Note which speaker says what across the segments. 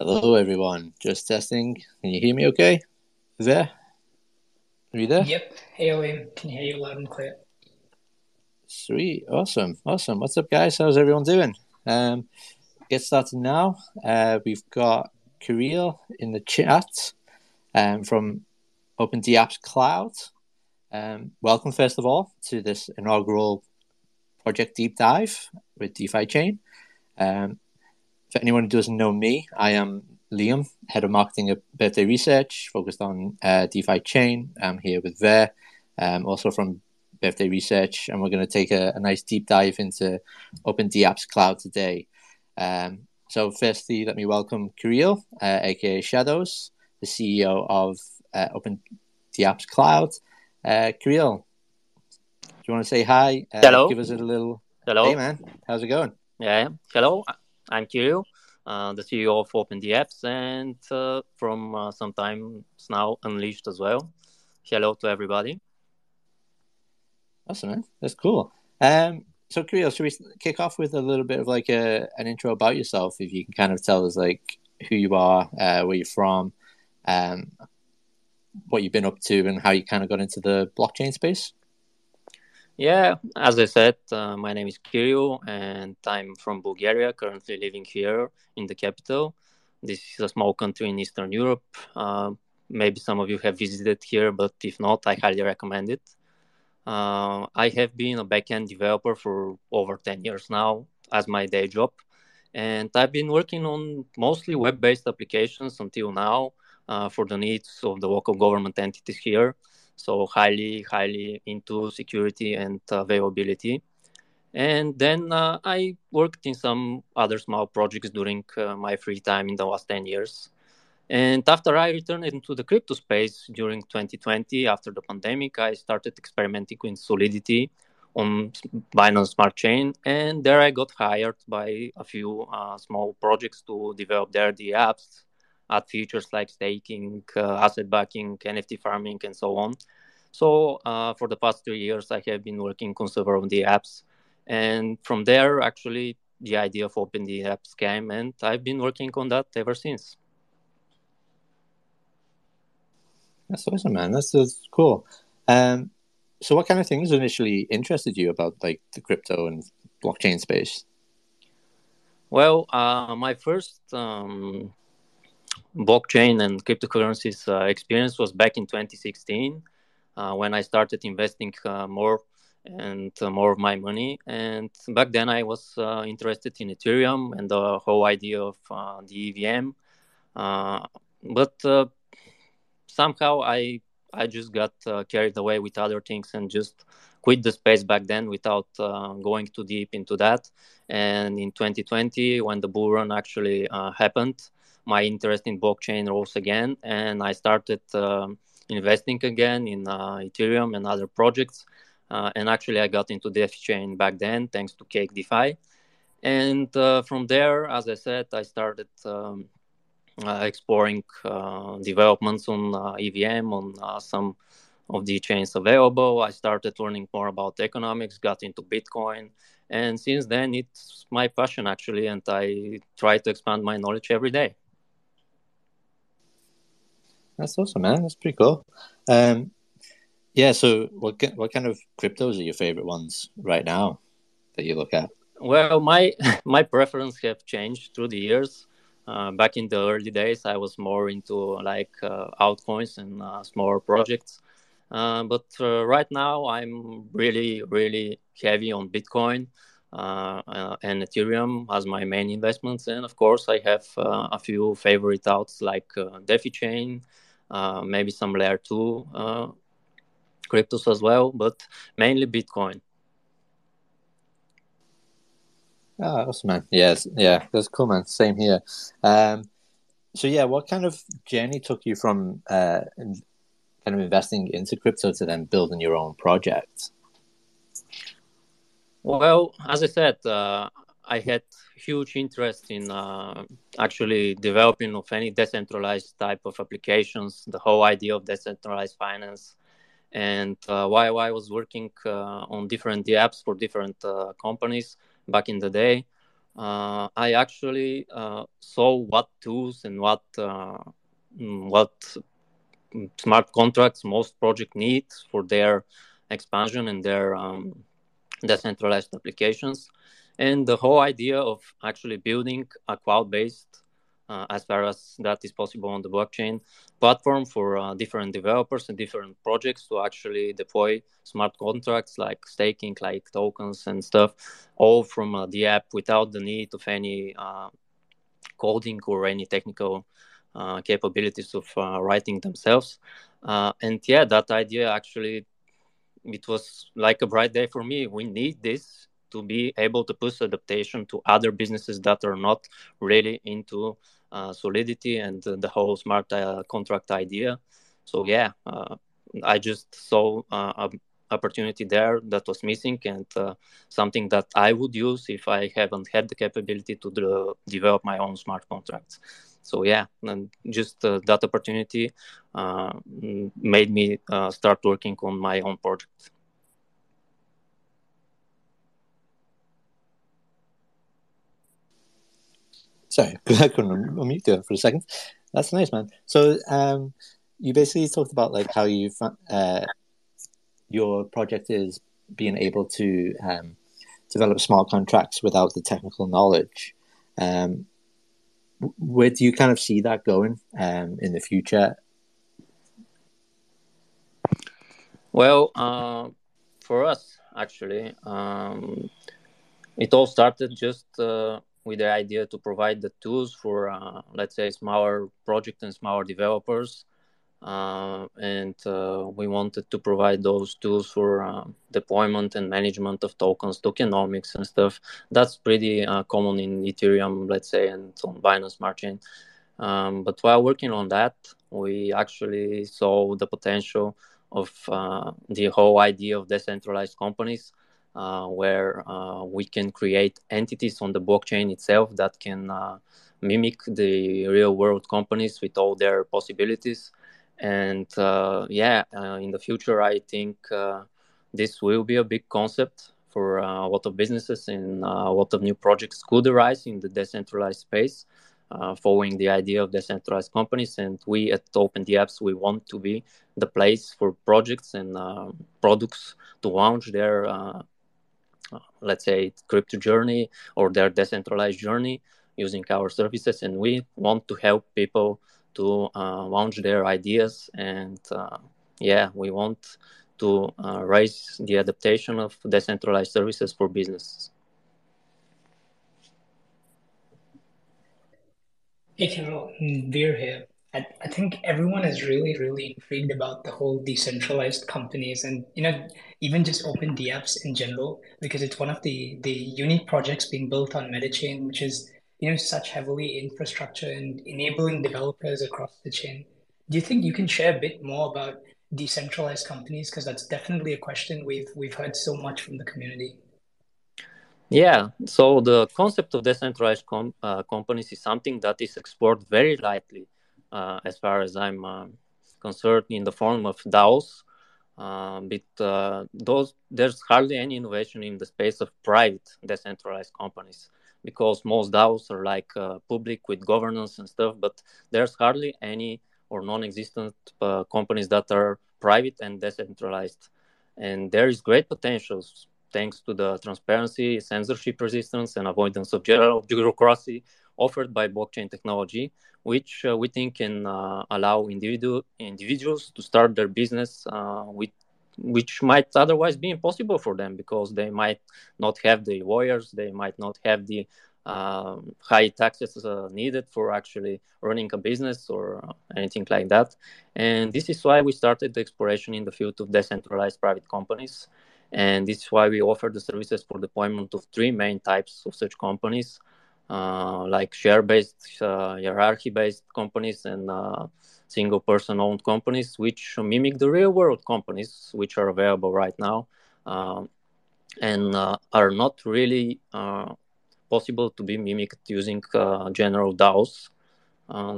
Speaker 1: Hello, everyone. Just testing. Can you hear me okay? Is There? Are you there?
Speaker 2: Yep. Hey, William. Can hear you loud and clear.
Speaker 1: Sweet. Awesome. Awesome. What's up, guys? How's everyone doing? Um, get started now. Uh, we've got Kirill in the chat um, from OpenDApps Cloud. Um, welcome, first of all, to this inaugural project deep dive with DeFi Chain. Um, for anyone who doesn't know me, I am Liam, head of marketing at Birthday Research, focused on uh, DeFi Chain. I'm here with Ver, um, also from Birthday Research, and we're going to take a, a, nice deep dive into Open OpenDApps Cloud today. Um, so, firstly, let me welcome Kirill, uh, aka Shadows, the CEO of uh, OpenDApps Cloud. Uh, Kirill, do you want to say hi?
Speaker 3: Uh, Hello.
Speaker 1: Give us a little.
Speaker 3: Hello.
Speaker 1: Hey, man. How's it going?
Speaker 3: Yeah. Hello. I'm Kirill, uh, the CEO of OpenDApps, and uh, from uh, some time now Unleashed as well. Hello to everybody.
Speaker 1: Awesome, man. That's cool. Um, so, Kirill, should we kick off with a little bit of like a, an intro about yourself? If you can kind of tell us like who you are, uh, where you're from, um, what you've been up to, and how you kind of got into the blockchain space.
Speaker 3: Yeah, as I said, uh, my name is Kirill and I'm from Bulgaria, currently living here in the capital. This is a small country in Eastern Europe. Uh, maybe some of you have visited here, but if not, I highly recommend it. Uh, I have been a backend developer for over 10 years now as my day job. And I've been working on mostly web based applications until now uh, for the needs of the local government entities here so highly highly into security and availability. And then uh, i worked in some other small projects during uh, my free time in the last 10 years. And after i returned into the crypto space during 2020 after the pandemic i started experimenting with solidity on binance smart chain. And there i got hired by a few uh, small projects to develop their dApps add features like staking, uh, asset backing, NFT farming, and so on. So uh, for the past three years, I have been working on several of dApps, and from there, actually, the idea of OpenDApps came, and I've been working on that ever since.
Speaker 1: That's awesome, man. That's, that's cool. Um, so, what kind of things initially interested you about like the crypto and blockchain space?
Speaker 3: Well, uh, my first um, blockchain and cryptocurrencies uh, experience was back in 2016 uh, when I started investing uh, more and uh, more of my money. And back then, I was uh, interested in Ethereum and the whole idea of uh, the EVM. but somehow, I I just got carried away with other things and just quit the space back then without going too deep into that. And in 2020, when the bull run actually happened, my interest in blockchain rose again, and I started um, investing again in uh, Ethereum and other projects. Uh, and actually, I got into DeFi chain back then, thanks to Cake DeFi. And uh, from there, as I said, I started um, exploring developments on EVM, on some of the chains available. I started learning more about economics, got into Bitcoin. And since then, it's my passion actually, and I try to expand my knowledge every day.
Speaker 1: That's awesome, man. That's pretty cool. Um, yeah. So, what what kind of cryptos are your favorite ones right now that you look at?
Speaker 3: Well, my my preference have changed through the years. Uh, back in the early days, I was more into like uh, altcoins and uh, smaller projects. Uh, but uh, right now, I'm really, really heavy on Bitcoin uh, and Ethereum as my main investments. And of course, I have a few favorite alts like DeFi Chain, uh, maybe some layer two uh, cryptos as well, but mainly Bitcoin.
Speaker 1: Oh, awesome, man. Yes, yeah, that's cool, man. Same here. Um, so, yeah, what kind of journey took you from uh, kind of investing into crypto to then building your own project?
Speaker 3: Well, as I said, uh, I had huge interest in uh, actually developing of any decentralized type of applications, the whole idea of decentralized finance. And uh, while I was working uh, on different apps for different uh, companies back in the day, uh, I actually saw what tools and what mm, what smart contracts most project need for their expansion and their um, decentralized applications, and the whole idea of actually building a cloud-based uh, as far as that is possible on the blockchain platform for uh, different developers and different projects to actually deploy smart contracts like staking, like tokens and stuff, all from uh, the app without the need of any uh, coding or any technical uh, capabilities of uh, writing themselves. and yeah, that idea actually it was like a bright day for me. We need this to be able to push adaptation to other businesses that are not really into uh, solidity and the whole smart uh, contract idea. So yeah, uh, I just saw a opportunity there that was missing and uh, something that I would use if I haven't had the capability to de- develop my own smart contracts. So yeah, and just uh, that opportunity uh, made me start working on my own project.
Speaker 1: Sorry, I couldn't unmute you for a second. That's nice, man. So, um, you basically talked about like how you uh, your project is being able to um, develop smart contracts without the technical knowledge. Um, where do you kind of see that going um, in the future?
Speaker 3: Well, uh, for us, actually, um, it all started just uh, with the idea to provide the tools for, uh, let's say, smaller projects and smaller developers. Uh, and uh, we wanted to provide those tools for uh, deployment and management of tokens, tokenomics, and stuff. That's pretty uh, common in Ethereum, let's say, and on Binance Smart Chain. Um, but while working on that, we actually saw the potential of the whole idea of decentralized companies where uh, we can create entities on the blockchain itself that can uh, mimic the real world companies with all their possibilities. And yeah, in the future, I think this will be a big concept for a lot of businesses and a lot of new projects could arise in the decentralized space. Uh, following the idea of decentralized companies. And we at OpenDApps, we want to be the place for projects and uh, products to launch their uh, let's say crypto journey or their decentralized journey using our services and we want to help people to uh, launch their ideas and uh, yeah we want to uh, raise the adaptation of decentralized services for businesses.
Speaker 2: Hey Kirill we're here I, I think everyone is really, really intrigued about the whole decentralized companies and you know even just OpenDApps in general because it's one of the the unique projects being built on Metachain, which is you know such heavily infrastructure and enabling developers across the chain. Do you think you can share a bit more about decentralized companies because that's definitely a question we've we've heard so much from the community.
Speaker 3: Yeah, so the concept of decentralized com- uh, companies is something that is explored very lightly uh, as far as I'm uh, concerned, in the form of DAOs. Uh, but those there's hardly any innovation in the space of private decentralized companies because most DAOs are like public with governance and stuff, but there's hardly any or non-existent companies that are private and decentralized and there is great potential thanks to the transparency, censorship resistance, and avoidance of general bureaucracy offered by blockchain technology, which uh, we think can uh, allow individual individuals to start their business uh, with which might otherwise be impossible for them because they might not have the lawyers, they might not have the um, high taxes uh, needed for actually running a business or anything like that. And this is why we started the exploration in the field of decentralized private companies. And this is why we offer the services for deployment of three main types of such companies. Uh, like share-based, uh, hierarchy-based companies and uh, single-person-owned companies, which mimic the real-world companies which are available right now, um, and are not really possible to be mimicked using general DAOs.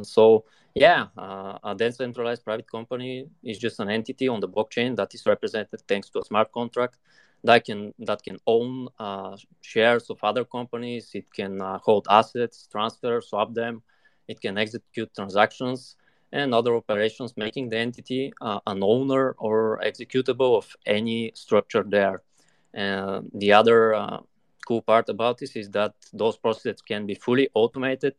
Speaker 3: so yeah, uh, a decentralized private company is just an entity on the blockchain that is represented thanks to a smart contract that can that can own uh, shares of other companies. It can uh, hold assets, transfer, swap them. It can execute transactions and other operations, making the entity uh, an owner or executable of any structure there. And the other uh, cool part about this is that those processes can be fully automated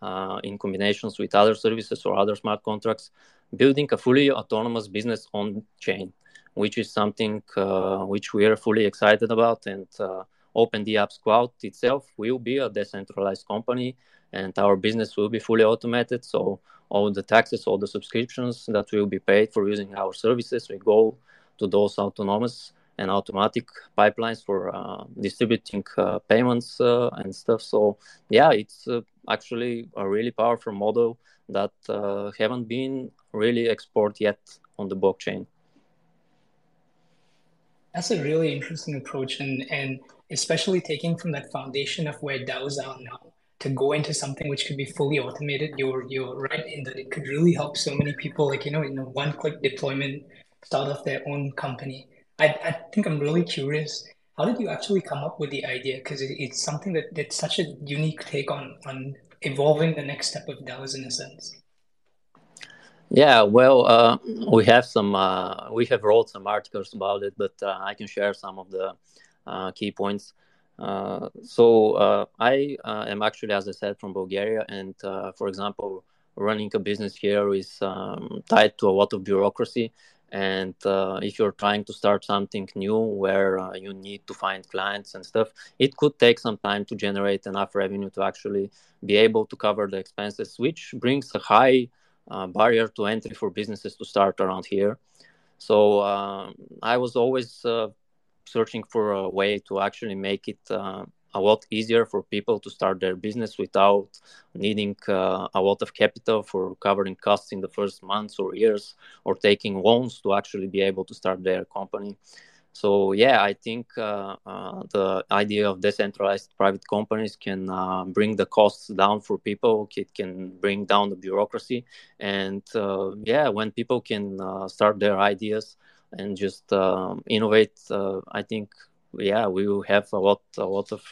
Speaker 3: uh, in combinations with other services or other smart contracts, building a fully autonomous business on chain which is something uh, which we are fully excited about. And uh, OpenDApps Cloud itself will be a decentralized company, and our business will be fully automated. So all the taxes, all the subscriptions that will be paid for using our services, we go to those autonomous and automatic pipelines for uh, distributing uh, payments uh, and stuff. So yeah, it's uh, actually a really powerful model that haven't been really explored yet on the blockchain.
Speaker 2: That's a really interesting approach, and and especially taking from that foundation of where DAOs are now to go into something which could be fully automated. You're you're right in that it could really help so many people, like you know, in a one-click deployment, start off their own company. I I think I'm really curious. How did you actually come up with the idea? Because it, it's something that that's such a unique take on on evolving the next step of DAOs in a sense.
Speaker 3: Yeah, well, uh, we have some, uh, we have wrote some articles about it, but uh, I can share some of the uh, key points. Uh, so uh, I am actually, as I said, from Bulgaria, and for example, running a business here is um, tied to a lot of bureaucracy. And if you're trying to start something new where you need to find clients and stuff, it could take some time to generate enough revenue to actually be able to cover the expenses, which brings a high uh, barrier to entry for businesses to start around here. So uh, I was always uh, searching for a way to actually make it uh, a lot easier for people to start their business without needing uh, a lot of capital for covering costs in the first months or years or taking loans to actually be able to start their company. So yeah, I think uh, uh, the idea of decentralized private companies can uh, bring the costs down for people. It can bring down the bureaucracy, and uh, yeah, when people can uh, start their ideas and just um, innovate, uh, I think yeah, we will have a lot, a lot of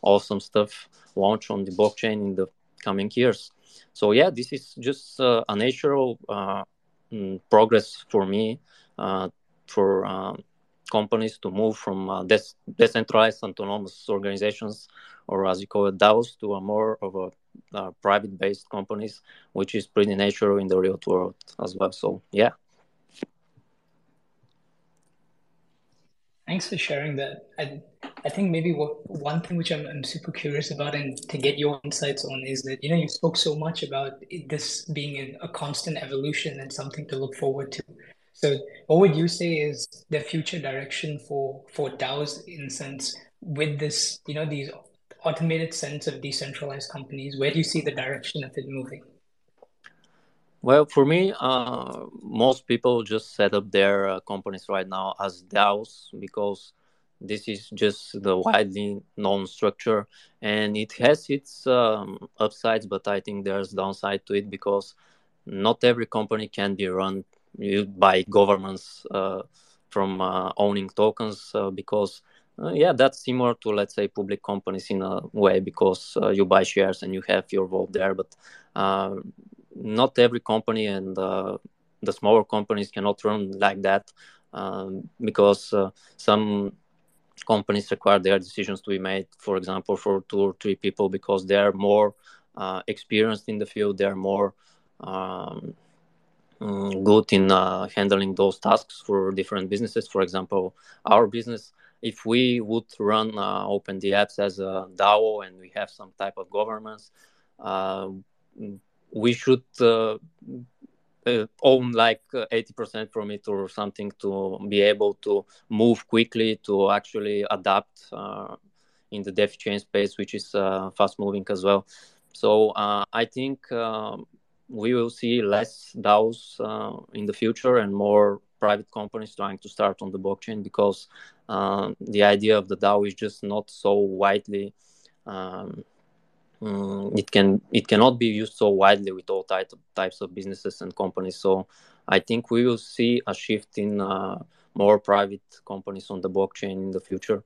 Speaker 3: awesome stuff launch on the blockchain in the coming years. So yeah, this is just a natural mm, progress for me for. Um, companies to move from uh, des- decentralized autonomous organizations, or as you call it, DAOs, to a more of a uh, private-based companies, which is pretty natural in the real world as well. So yeah.
Speaker 2: Thanks for sharing that. I, I think maybe what, one thing which I'm, I'm super curious about and to get your insights on is that, you know, you spoke so much about this being a constant evolution and something to look forward to. So, what would you say is the future direction for for DAOs in sense with this, you know, these automated sense of decentralized companies? Where do you see the direction of it moving?
Speaker 3: Well, for me, uh, most people just set up their uh, companies right now as DAOs because this is just the widely known structure and it has its um, upsides, but I think there's downside to it because not every company can be run by governments uh, from uh, owning tokens uh, because yeah that's similar to let's say public companies in a way because you buy shares and you have your vote there but not every company and the smaller companies cannot run like that um, because uh, some companies require their decisions to be made for example for two or three people because they're more uh, experienced in the field they're more um, um, good in uh, handling those tasks for different businesses. For example, our business, if we would run uh, apps as a DAO and we have some type of governance, uh, we should uh, uh, own like 80% uh, from it or something to be able to move quickly to actually adapt in the DeFi chain space, which is fast moving as well. So I think um, we will see less DAOs uh, in the future and more private companies trying to start on the blockchain because uh, the idea of the DAO is just not so widely. Um, um, it can it cannot be used so widely with all type, types of businesses and companies. So I think we will see a shift in uh, more private companies on the blockchain in the future.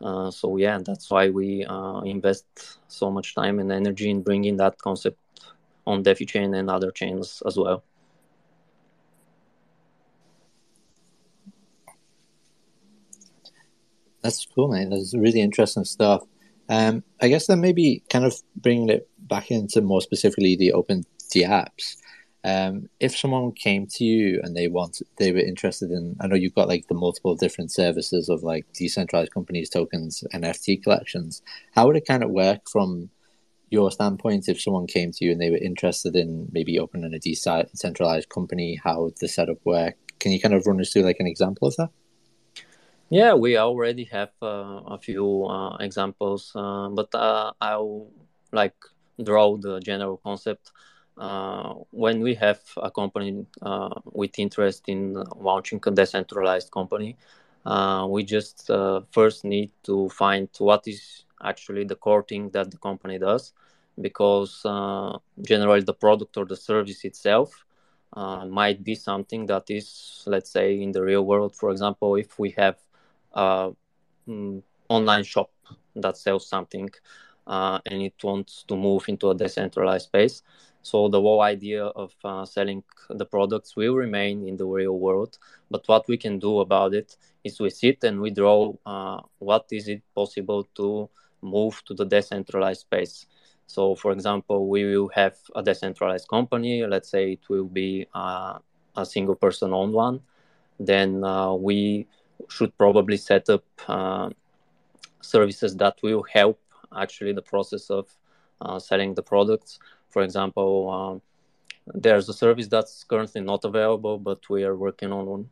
Speaker 3: Uh, so yeah, that's why we uh, invest so much time and energy in bringing that concept on DeFi chain and other chains as well.
Speaker 1: That's cool, man. That's really interesting stuff. Um, I guess then maybe kind of bringing it back into more specifically the open the apps. Um, if someone came to you and they want, they were interested in, I know you've got like the multiple different services of like decentralized companies, tokens, NFT collections. How would it kind of work from your standpoint if someone came to you and they were interested in maybe opening a decentralized company? How would the setup work? Can you kind of run us through like an example of that?
Speaker 3: Yeah, we already have uh, a few uh, examples, uh, but uh, I'll like draw the general concept. Uh, when we have a company uh, with interest in launching a decentralized company, we just first need to find what is actually the core thing that the company does, because generally the product or the service itself uh, might be something that is, let's say, in the real world. For example, if we have uh, mm, online shop that sells something uh, and it wants to move into a decentralized space. So the whole idea of uh, selling the products will remain in the real world. But what we can do about it is we sit and we draw uh, what is it possible to move to the decentralized space. So, for example, we will have a decentralized company. Let's say it will be uh, a single person owned one. Then uh, we should probably set up uh, services that will help actually the process of uh, selling the products. For example, um, there's a service that's currently not available, but we are working on one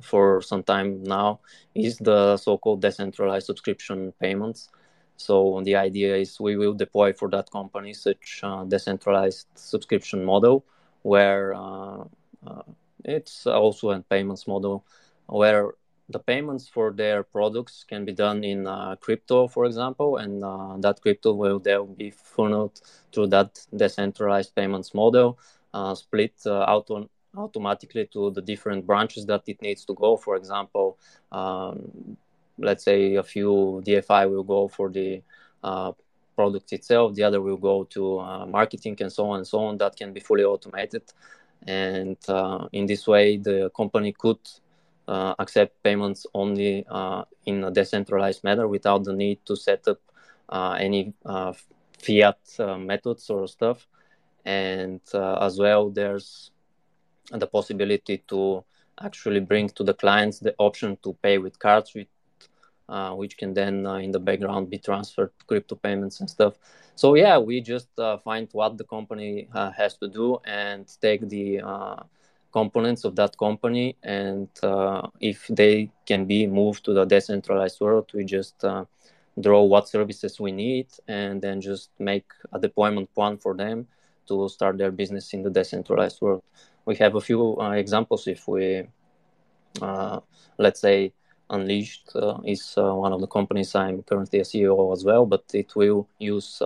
Speaker 3: for some time now. Is the so-called decentralized subscription payments. So the idea is we will deploy for that company such decentralized subscription model where uh, uh, it's also a payments model where the payments for their products can be done in uh, crypto, for example, and uh, that crypto will then be funneled through that decentralized payments model, uh, split uh, auto- automatically to the different branches that it needs to go. For example, um, let's say a few DFI will go for the uh, product itself, the other will go to uh, marketing and so on and so on. That can be fully automated. And in this way, the company could uh, accept payments only uh, in a decentralized manner without the need to set up uh, any fiat methods or stuff. And as well, there's the possibility to actually bring to the clients the option to pay with cards with uh, which can then uh, in the background be transferred to crypto payments and stuff. So yeah we just uh, find what the company has to do and take the components of that company and uh, if they can be moved to the decentralized world we just uh, draw what services we need and then just make a deployment plan for them to start their business in the decentralized world. We have a few uh, examples if we uh, let's say unleashed uh, is uh, one of the companies i'm currently a ceo as well but it will use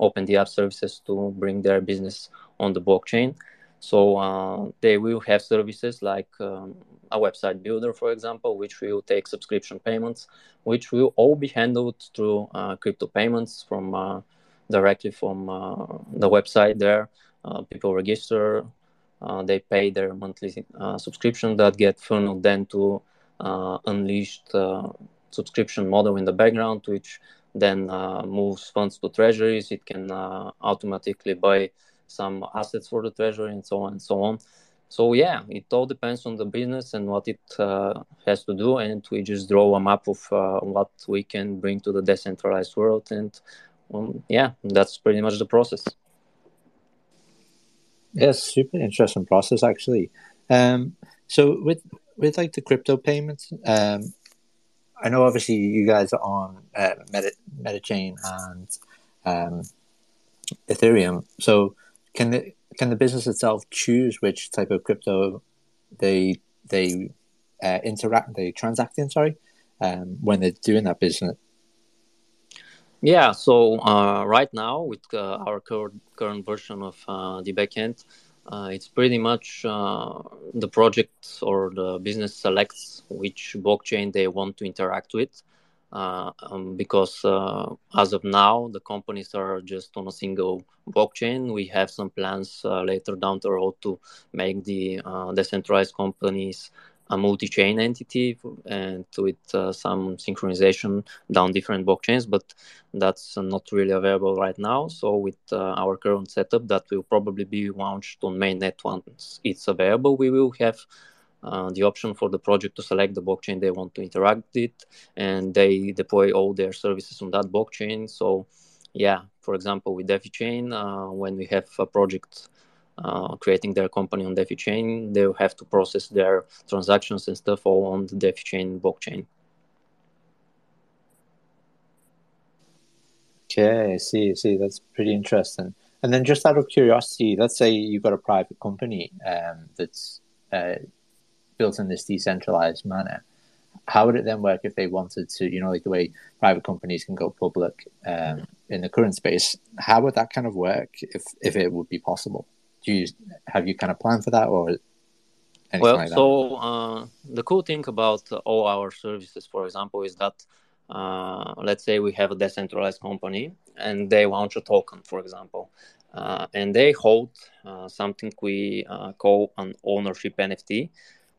Speaker 3: OpenDApp services to bring their business on the blockchain so uh, they will have services like um, a website builder, for example, which will take subscription payments, which will all be handled through uh, crypto payments from uh, directly from uh, the website. There, uh, people register, uh, they pay their monthly subscription that get funneled then to unleashed subscription model in the background, which then moves funds to treasuries. It can automatically buy some assets for the treasury and so on and so on. So yeah it all depends on the business and what it uh, has to do and we just draw a map of uh, what we can bring to the decentralized world and um, yeah that's pretty much the process.
Speaker 1: Yes super interesting process actually. Um, so with with like the crypto payments um, i know obviously you guys are on uh, Meta, metachain and um, ethereum. So can the can the business itself choose which type of crypto they they uh, interact they transact in sorry um, when they're doing that business?
Speaker 3: Yeah so uh, right now with uh, our current current version of uh, the backend Uh, it's pretty much uh, the project or the business selects which blockchain they want to interact with. Uh, um, because uh, as of now, the companies are just on a single blockchain. We have some plans uh, later down the road to make the uh, decentralized companies a multi-chain entity and with uh, some synchronization down different blockchains but that's not really available right now. So with uh, our current setup that will probably be launched on mainnet once it's available. We will have uh, the option for the project to select the blockchain they want to interact with and they deploy all their services on that blockchain. So yeah for example with defi chain uh, when we have a project uh, creating their company on DeFi chain, they'll have to process their transactions and stuff all on the DeFi chain blockchain.
Speaker 1: Okay, I see, I see. That's pretty interesting. And then, just out of curiosity, let's say you've got a private company um, that's uh, built in this decentralized manner. How would it then work if they wanted to, you know, like the way private companies can go public um, in the current space? How would that kind of work if if it would be possible? Do you have you kind of planned for that or
Speaker 3: well like that? so uh, the cool thing about all our services for example is that uh, let's say we have a decentralized company and they launch a token for example uh, and they hold uh, something we uh, call an ownership nft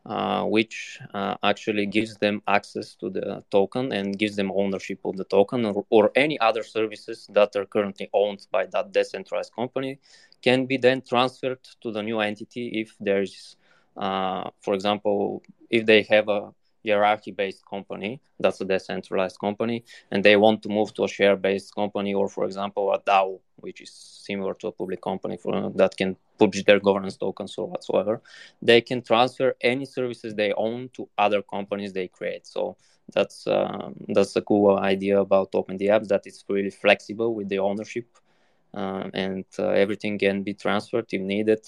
Speaker 3: uh, which uh, actually gives them access to the token and gives them ownership of the token or, or, any other services that are currently owned by that decentralized company can be then transferred to the new entity if there's, uh, for example, if they have a hierarchy based company that's a decentralized company and they want to move to a share based company or for example a dao which is similar to a public company for that can publish their governance tokens or whatsoever they can transfer any services they own to other companies they create so that's uh, that's a cool idea about OpenDApps that it's really flexible with the ownership uh, and uh, everything can be transferred if needed.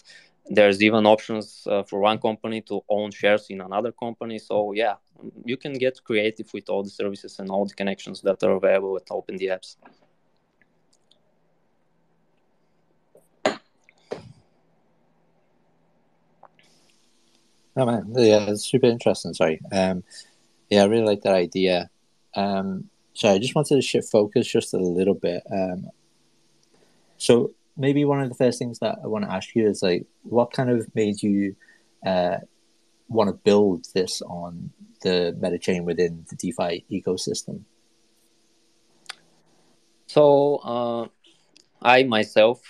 Speaker 3: There's even options uh, for one company to own shares in another company. So yeah, you can get creative with all the services and all the connections that are available with OpenDApps.
Speaker 1: Oh man, yeah, it's super interesting. Sorry, um, yeah, I really like that idea. Um, so I just wanted to shift focus just a little bit. Um, so maybe one of the first things that I want to ask you is like, what kind of made you uh, want to build this on the meta chain within the DeFi ecosystem?
Speaker 3: So uh, I myself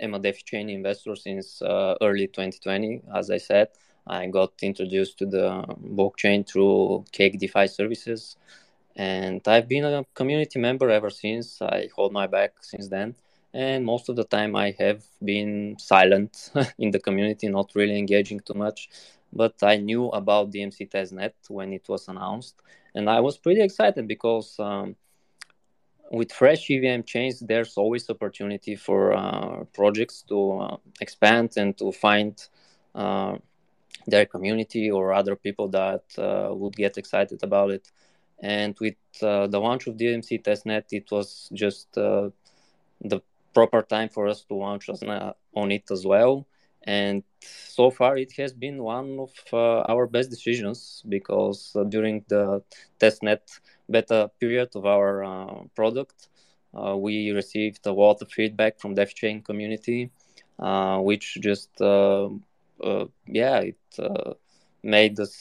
Speaker 3: am a DeFi chain investor since uh, early 2020. As I said, I got introduced to the blockchain through Cake DeFi services, and I've been a community member ever since. I hold my back since then and most of the time i have been silent in the community not really engaging too much. But i knew about dmc testnet when it was announced. And i was pretty excited because um, with fresh evm chains there's always opportunity for uh, projects to uh, expand and to find uh, their community or other people that uh, would get excited about it. And with uh, the launch of dmc testnet it was just uh, the proper time for us to launch on it as well. And so far, it has been one of uh, our best decisions because uh, during the testnet beta period of our uh, product, uh, we received a lot of feedback from DeFi Chain community, uh, which just uh, yeah, it made us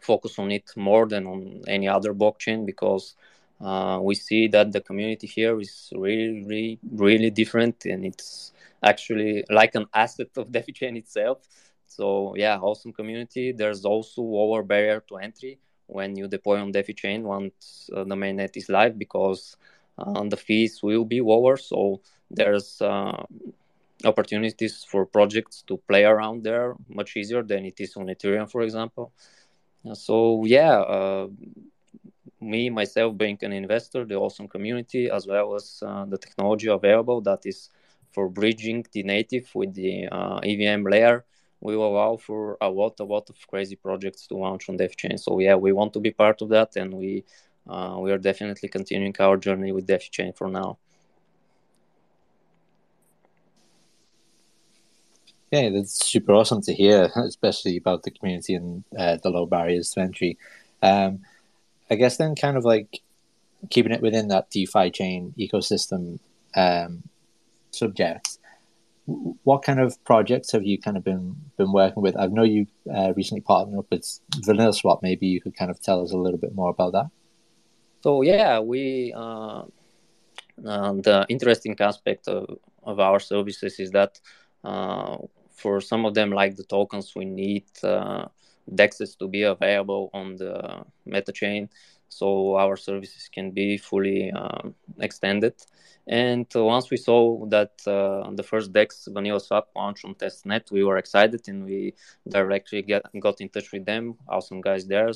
Speaker 3: focus on it more than on any other blockchain because uh, we see that the community here is really, really, really different, and it's actually like an asset of DeFi chain itself. So yeah, awesome community. There's also lower barrier to entry when you deploy on DeFi chain once uh, the mainnet is live because uh, the fees will be lower. So there's uh, opportunities for projects to play around there much easier than it is on Ethereum, for example. So yeah, uh, me myself being an investor the awesome community as well as uh, the technology available that is for bridging the native with the uh, evm layer will allow for a lot a lot of crazy projects to launch on DeFi chain so yeah we want to be part of that and we uh, we are definitely continuing our journey with DeFi chain for now
Speaker 1: Yeah, that's super awesome to hear, especially about the community and uh, the low barriers to entry. Um, I guess then, kind of like keeping it within that DeFi chain ecosystem um, subject. What kind of projects have you kind of been been working with? I know you uh, recently partnered up with Vanilla Swap. Maybe you could kind of tell us a little bit more about that.
Speaker 3: So yeah, we uh, uh, the interesting aspect of, of our services is that uh, for some of them, like the tokens, we need uh, dexes to be available on the meta chain so our services can be fully um, extended. And once we saw that uh, the first DEX Vanilla Swap launched on testnet, we were excited and we directly get, got in touch with them. Awesome guys there.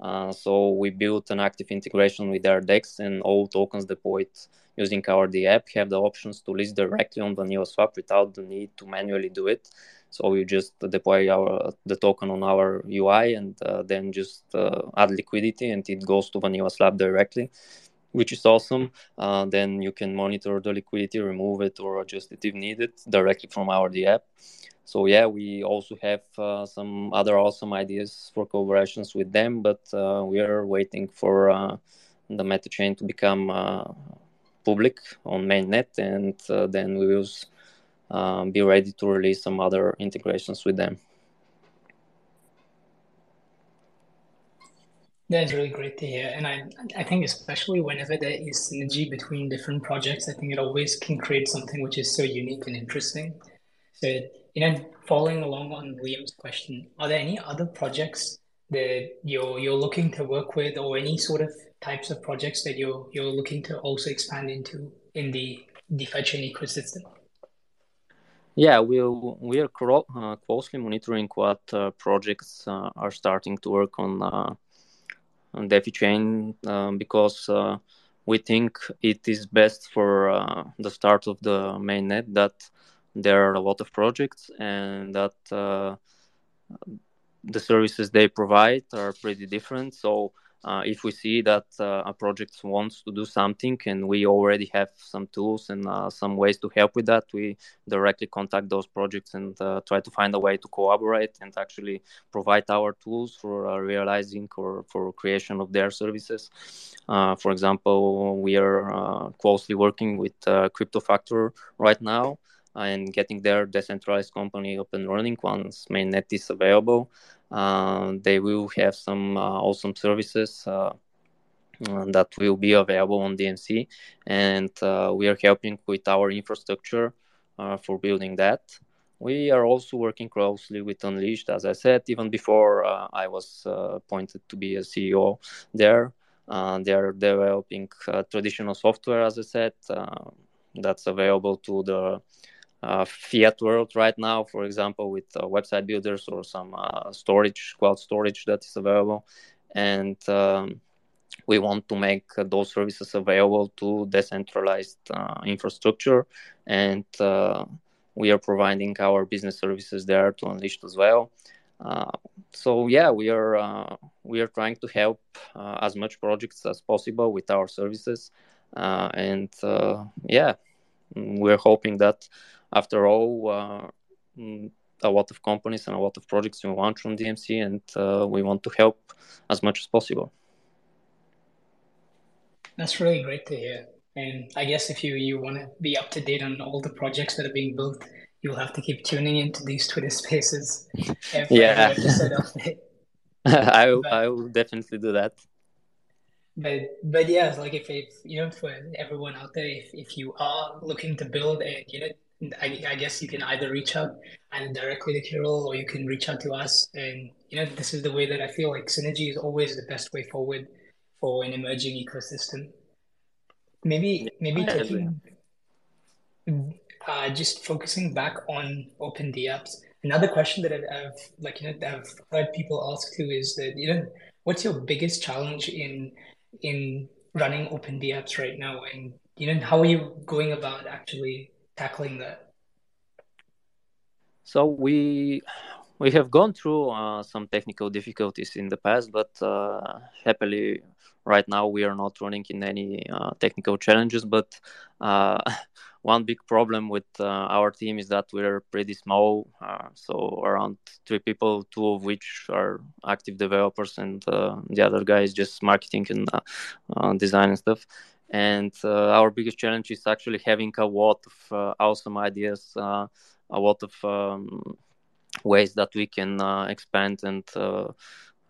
Speaker 3: Uh, so we built an active integration with their DEX and all tokens deployed using our D app have the options to list directly on Vanilla Swap without the need to manually do it. So we just deploy our the token on our UI and uh, then just uh, add liquidity and it goes to Vanilla Swap directly, which is awesome. Uh, then you can monitor the liquidity, remove it or adjust it if needed directly from our D app. So yeah, we also have uh, some other awesome ideas for collaborations with them, but uh, we are waiting for uh, the meta chain to become public on mainnet, and then we will um, be ready to release some other integrations with them.
Speaker 2: That's really great to hear. And I, I think especially whenever there is synergy between different projects, I think it always can create something which is so unique and interesting. So, you know, following along on Liam's question, are there any other projects that you're you're looking to work with or any sort of types of projects that you're you're looking to also expand into in the DeFi chain ecosystem?
Speaker 3: Yeah, we we are cro- uh, closely monitoring what uh, projects uh, are starting to work on uh, on DeFi chain um, because uh, we think it is best for uh, the start of the mainnet that there are a lot of projects and that the services they provide are pretty different. So uh, if we see that uh, a project wants to do something and we already have some tools and uh, some ways to help with that, we directly contact those projects and uh, try to find a way to collaborate and actually provide our tools for uh, realizing or for creation of their services. Uh, for example, we are closely working with Crypto Factor right now and getting their decentralized company up and running once mainnet is available. Uh, they will have some uh, awesome services uh, uh that will be available on DMC, and uh, we are helping with our infrastructure uh, for building that. We are also working closely with Unleashed, as I said, even before I was appointed to be a CEO there. they are developing traditional software, as I said, that's available to the uh, fiat world right now, for example, with uh, website builders or some uh, storage, cloud storage that is available. And um, we want to make those services available to decentralized uh, infrastructure. And uh, we are providing our business services there to Unleashed as well. Uh, so yeah, we are we are trying to help as much projects as possible with our services, and yeah, we're hoping that after all, uh, mm, a lot of companies and a lot of projects we want from DMC, and uh, we want to help as much as possible.
Speaker 2: That's really great to hear. And I guess if you, you want to be up to date on all the projects that are being built, you'll have to keep tuning into these Twitter spaces.
Speaker 3: yeah. I, will, but, I will definitely do that.
Speaker 2: But but yeah, like if, if you know for everyone out there, if, if you are looking to build a you know I, I guess you can either reach out either directly to Kirill or you can reach out to us. And you know, this is the way that I feel like synergy is always the best way forward for an emerging ecosystem. Maybe maybe taking uh, just focusing back on open DApps. Another question that I've, I've like you know I've heard people ask too is that you know what's your biggest challenge in in running open DApps right now, and you know how are you going about actually tackling that?
Speaker 3: So we we have gone through uh, some technical difficulties in the past, but uh, happily right now we are not running in any uh, technical challenges. But uh, one big problem with uh, our team is that we're pretty small, uh, so around three people, two of which are active developers, and the other guy is just marketing and design and stuff. And uh, our biggest challenge is actually having a lot of awesome ideas, a lot of um, ways that we can expand and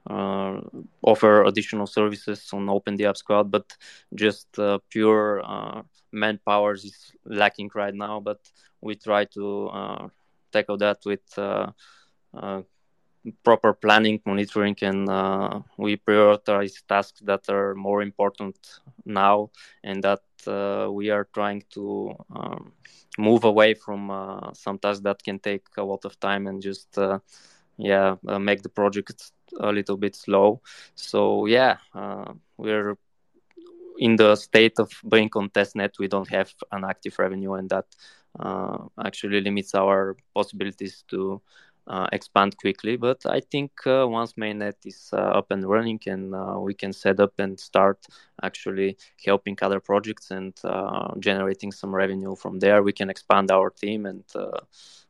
Speaker 3: uh, offer additional services on OpenDApps Cloud, but just uh, pure uh, manpower is lacking right now. But we try to uh, tackle that with uh, uh, proper planning, monitoring, and we prioritize tasks that are more important now, and that we are trying to um, move away from some tasks that can take a lot of time and just yeah make the project a little bit slow. So yeah, uh, we're in the state of being on testnet. We don't have an active revenue, and that uh, actually limits our possibilities to uh, expand quickly. But I think uh, once mainnet is uh, up and running, and uh, we can set up and start actually helping other projects and generating some revenue from there, we can expand our team and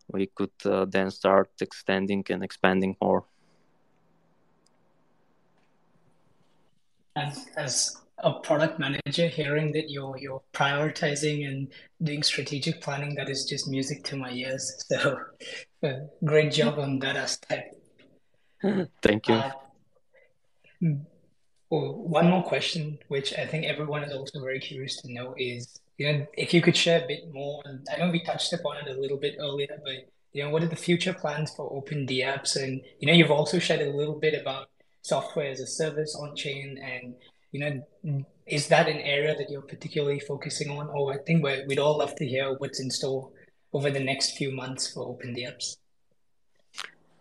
Speaker 3: we could then start extending and expanding more.
Speaker 2: as as a product manager hearing that you're you're prioritizing and doing strategic planning that is just music to my ears. So uh, great job on that aspect.
Speaker 3: Thank you. Uh,
Speaker 2: well, one more question which i think everyone is also very curious to know is you know if you could share a bit more and i know we touched upon it a little bit earlier but you know what are the future plans for OpenDApps? And you know you've also shared a little bit about software as a service on chain and you know is that an area that you're particularly focusing on? Or i think we would all love to hear what's in store over the next few months for Open OpenDApps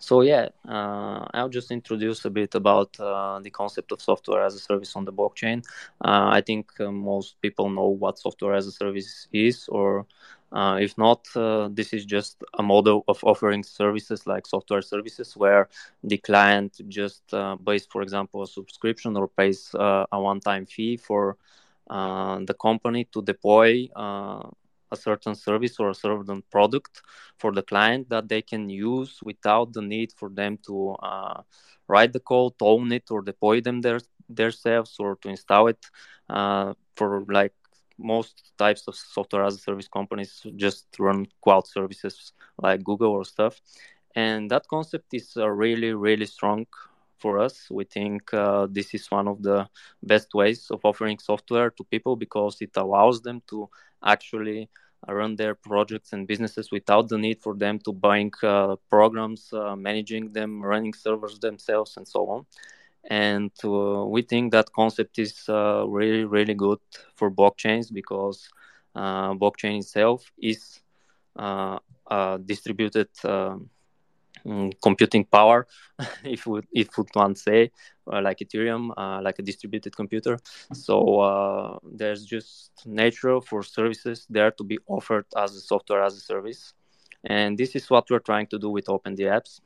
Speaker 3: so yeah uh, i'll just introduce a bit about uh, the concept of software as a service on the blockchain. Uh, i think uh, most people know what software as a service is or uh, if not, uh, this is just a model of offering services like software services where the client just uh, pays, for example, a subscription or pays uh, a one time fee for uh, the company to deploy uh, a certain service or a certain product for the client that they can use without the need for them to write the code, own it, or deploy them their, themselves or to install it for like most types of software as a service companies just run cloud services like Google or stuff. And that concept is uh, really, really strong for us. We think uh, this is one of the best ways of offering software to people because it allows them to actually run their projects and businesses without the need for them to buying uh, programs, uh, managing them, running servers themselves, and so on and uh, we think that concept is uh, really really good for blockchains because uh, blockchain itself is uh, distributed um, mm, computing power if we if want to say uh, like ethereum uh, like a distributed computer. So there's just natural for services there to be offered as a software as a service. And this is what we're trying to do with OpenDApps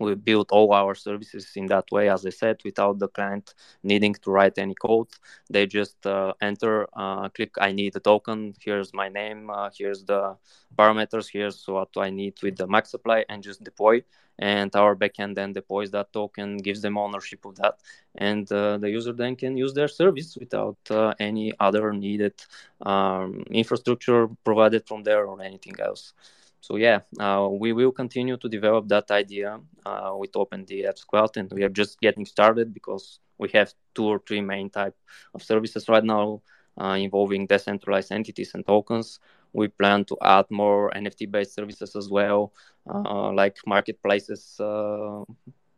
Speaker 3: we build all our services in that way as i said without the client needing to write any code. They just uh, enter uh, click i need a token here's my name uh, here's the parameters here's what i need with the max supply and just deploy. And our backend then deploys that token gives them ownership of that. And uh, the user then can use their service without uh, any other needed um, infrastructure provided from there or anything else so yeah, uh, we will continue to develop that idea uh, with OpenDApps Cloud, and we are just getting started because we have two or three main type of services right now uh, involving decentralized entities and tokens. We plan to add more NFT-based services as well, uh, like marketplaces, uh,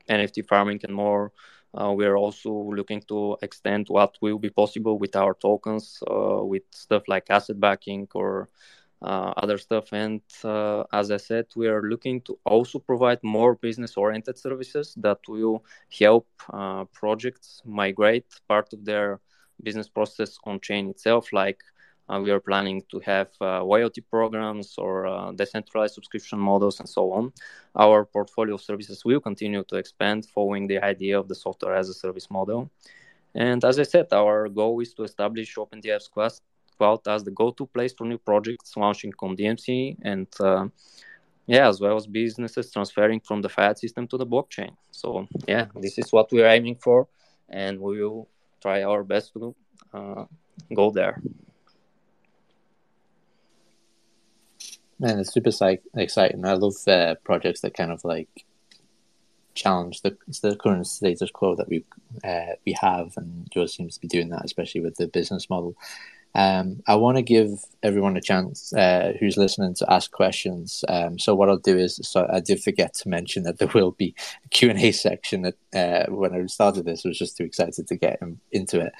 Speaker 3: NFT farming, and more. Uh, we are also looking to extend what will be possible with our tokens, with stuff like asset backing or uh, other stuff. And uh, as I said, we are looking to also provide more business oriented services that will help uh, projects migrate part of their business process on chain itself, like uh, we are planning to have uh, loyalty programs or uh, decentralized subscription models and so on. Our portfolio of services will continue to expand following the idea of the software as a service model. And as I said, our goal is to establish OpenDApps Quest Cloud as the go-to place for new projects launching on DMC and uh, yeah, as well as businesses transferring from the fiat system to the blockchain. So yeah, this is what we're aiming for, and we will try our best to uh, go there.
Speaker 1: Man, it's super exciting. I love uh, projects that kind of like challenge the the current status quo that we uh, we have, and yours seems to be doing that, especially with the business model. Um, I want to give everyone a chance uh, who's listening to ask questions. Um, so what I'll do is, so I did forget to mention that there will be a Q and A section. That uh, when I started this, I was just too excited to get into it.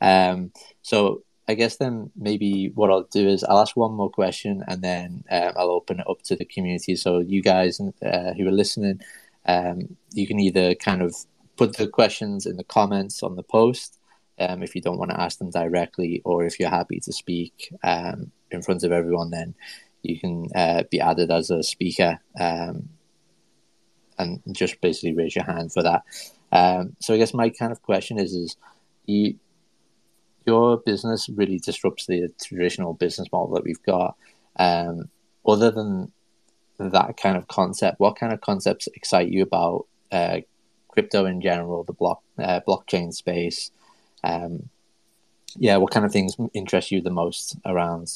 Speaker 1: Um, so I guess then maybe what I'll do is I'll ask one more question and then um, I'll open it up to the community. So you guys uh, who are listening, um, you can either kind of put the questions in the comments on the post um, if you don't want to ask them directly, or if you're happy to speak um, in front of everyone, then you can uh, be added as a speaker um, and just basically raise your hand for that. Um, so I guess my kind of question is: is you your business really disrupts the traditional business model that we've got. Um, other than that kind of concept, what kind of concepts excite you about uh, crypto in general, the block uh, blockchain space? Um, yeah, what kind of things interest you the most around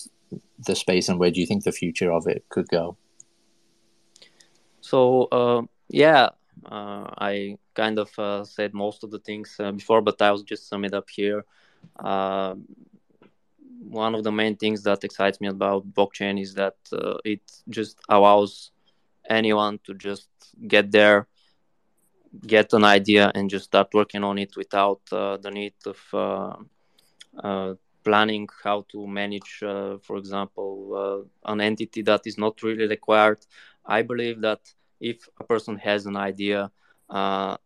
Speaker 1: the space, and where do you think the future of it could go?
Speaker 3: So uh, yeah, uh, I kind of uh, said most of the things uh, before, but I'll just sum it up here. Uh, one of the main things that excites me about blockchain is that uh, it just allows anyone to just get there get an idea and just start working on it without uh, the need of uh, uh, planning how to manage, uh, for example, uh, an entity that is not really required. I believe that if a person has an idea, uh,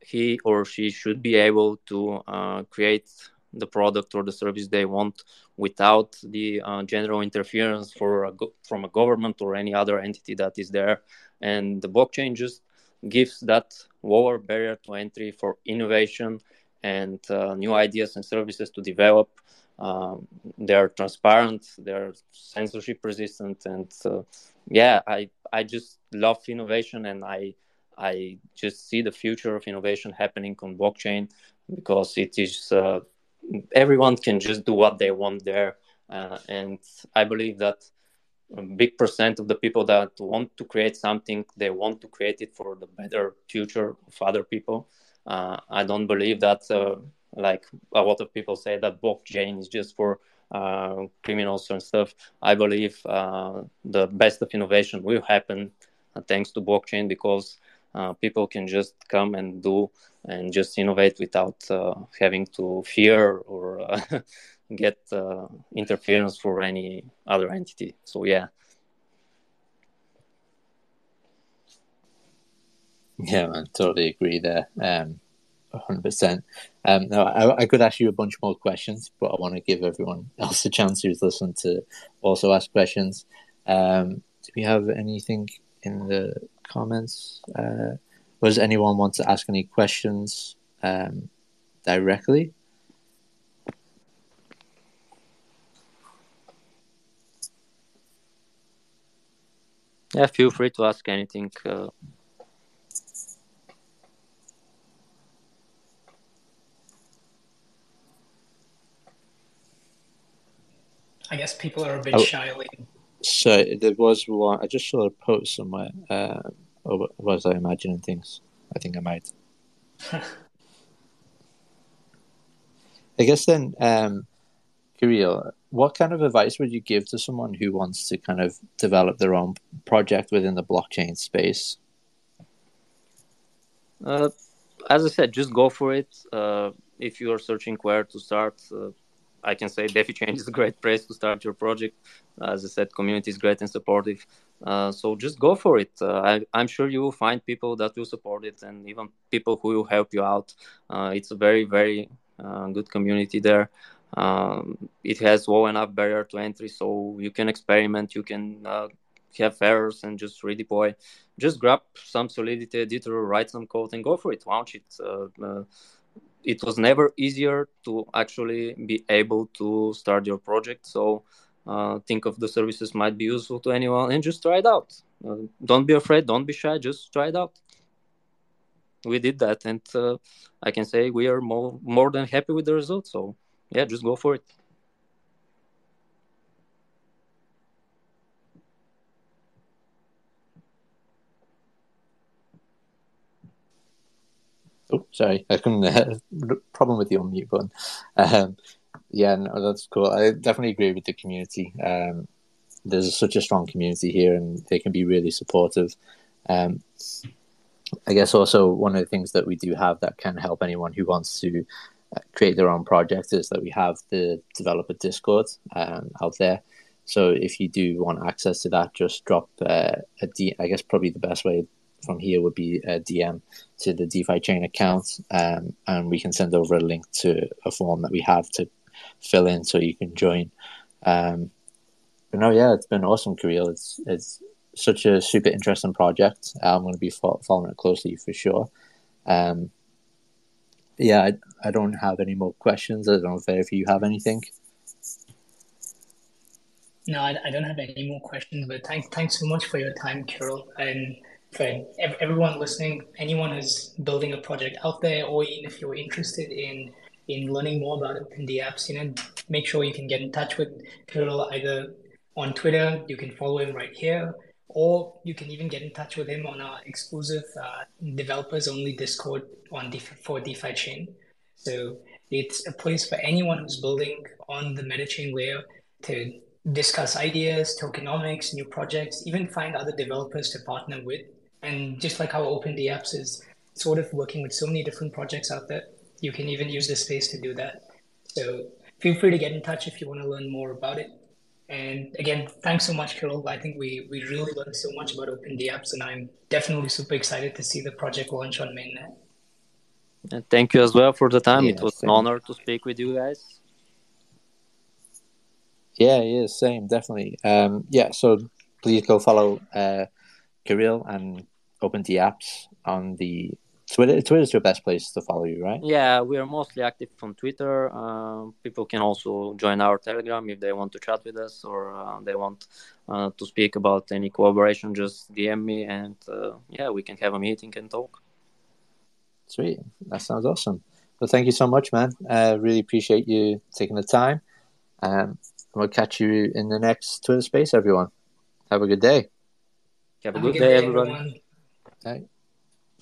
Speaker 3: he or she should be able to create the product or the service they want without the general interference a go- from a government or any other entity that is there. And the blockchain just gives that lower barrier to entry for innovation and uh, new ideas and services to develop. Um, they're transparent, they're censorship resistant, and uh, yeah, I I just love innovation, and I I just see the future of innovation happening on blockchain because it is uh, everyone can just do what they want there, uh, and I believe that a big percent of the people that want to create something they want to create it for the better future of other people. Uh, i don't believe that uh, like a lot of people say that blockchain is just for uh, criminals and stuff. I believe uh, the best of innovation will happen uh, thanks to blockchain because uh, people can just come and do and just innovate without having to fear or get uh, interference for any other entity. So yeah.
Speaker 1: Yeah, I totally agree there. Um, 100%. Um, I, I, could ask you a bunch more questions, but I want to give everyone else a chance who's listened to also ask questions. Um, do we have anything in the comments? Uh, does anyone want to ask any questions um, directly?
Speaker 3: Yeah, feel free to ask anything. Uh...
Speaker 2: I guess people are a bit oh, shy.
Speaker 1: So there was one. I just saw a post somewhere. Uh, or was I imagining things? I think I might. I guess then, um, Kirill, what kind of advice would you give to someone who wants to kind of develop their own project within the blockchain space?
Speaker 3: Uh, as I said, just go for it. Uh, if you are searching where to start, uh, I can say DeFiChain is a great place to start your project. As I said, community is great and supportive. Uh, so just go for it. Uh, I, am sure you will find people that will support it and even people who will help you out. Uh, it's a very, very good community there um, it has low enough barrier to entry so you can experiment you can uh, have errors and just redeploy just grab some solidity editor write some code and go for it launch it uh, uh, it was never easier to actually be able to start your project. So uh, think of the services might be useful to anyone and just try it out. Uh, don't be afraid, don't be shy, just try it out. We did that, and uh, I can say we are more more than happy with the results. So yeah, just go for it.
Speaker 1: Oh, sorry, I couldn't. Uh, problem with the unmute button. Um, yeah, no, that's cool. I definitely agree with the community. Um, there's such a strong community here, and they can be really supportive. Um, I guess also one of the things that we do have that can help anyone who wants to create their own project is that we have the developer Discord um, out there. So if you do want access to that, just drop uh, a D. I guess probably the best way from here would be a DM to the DeFi chain account, um, and we can send over a link to a form that we have to fill in so you can join. Um, but no, yeah, it's been awesome, Kirill. It's it's such a super interesting project. I'm going to be following it closely for sure. Um, yeah, I, I don't have any more questions. I don't know if you have anything.
Speaker 2: No, I, I don't have any more questions, but thanks thanks so much for your time, Kirill. And for everyone listening, anyone who's building a project out there, or even if you're interested in in learning more about OpenDApps, you know, make sure you can get in touch with Kirill either on Twitter, you can follow him right here, or you can even get in touch with him on our exclusive uh, developers only Discord on DeFi, for DeFi Chain. So it's a place for anyone who's building on the MetaChain layer to discuss ideas, tokenomics, new projects, even find other developers to partner with and just like how OpenDApps is sort of working with so many different projects out there, you can even use this space to do that. So feel free to get in touch if you want to learn more about it. And again, thanks so much, Kirill. I think we, we really learned so much about open OpenDApps, and I'm definitely super excited to see the project launch on mainnet.
Speaker 3: And thank you as well for the time. Yeah, it was an honor to speak with you guys.
Speaker 1: Yeah, yeah, same, definitely. Um, yeah, so please go follow uh, Kirill and OpenDApps on the Twitter. Twitter is your best place to follow you, right?
Speaker 3: Yeah, we are mostly active on Twitter. Uh, people can also join our Telegram if they want to chat with us or uh, they want uh, to speak about any collaboration. Just DM me, and uh, yeah, we can have a meeting and talk.
Speaker 1: Sweet, that sounds awesome. Well, thank you so much, man. I really appreciate you taking the time. Um, we'll catch you in the next Twitter space, everyone. Have a good day.
Speaker 3: Have a good, day, everyone. everyone.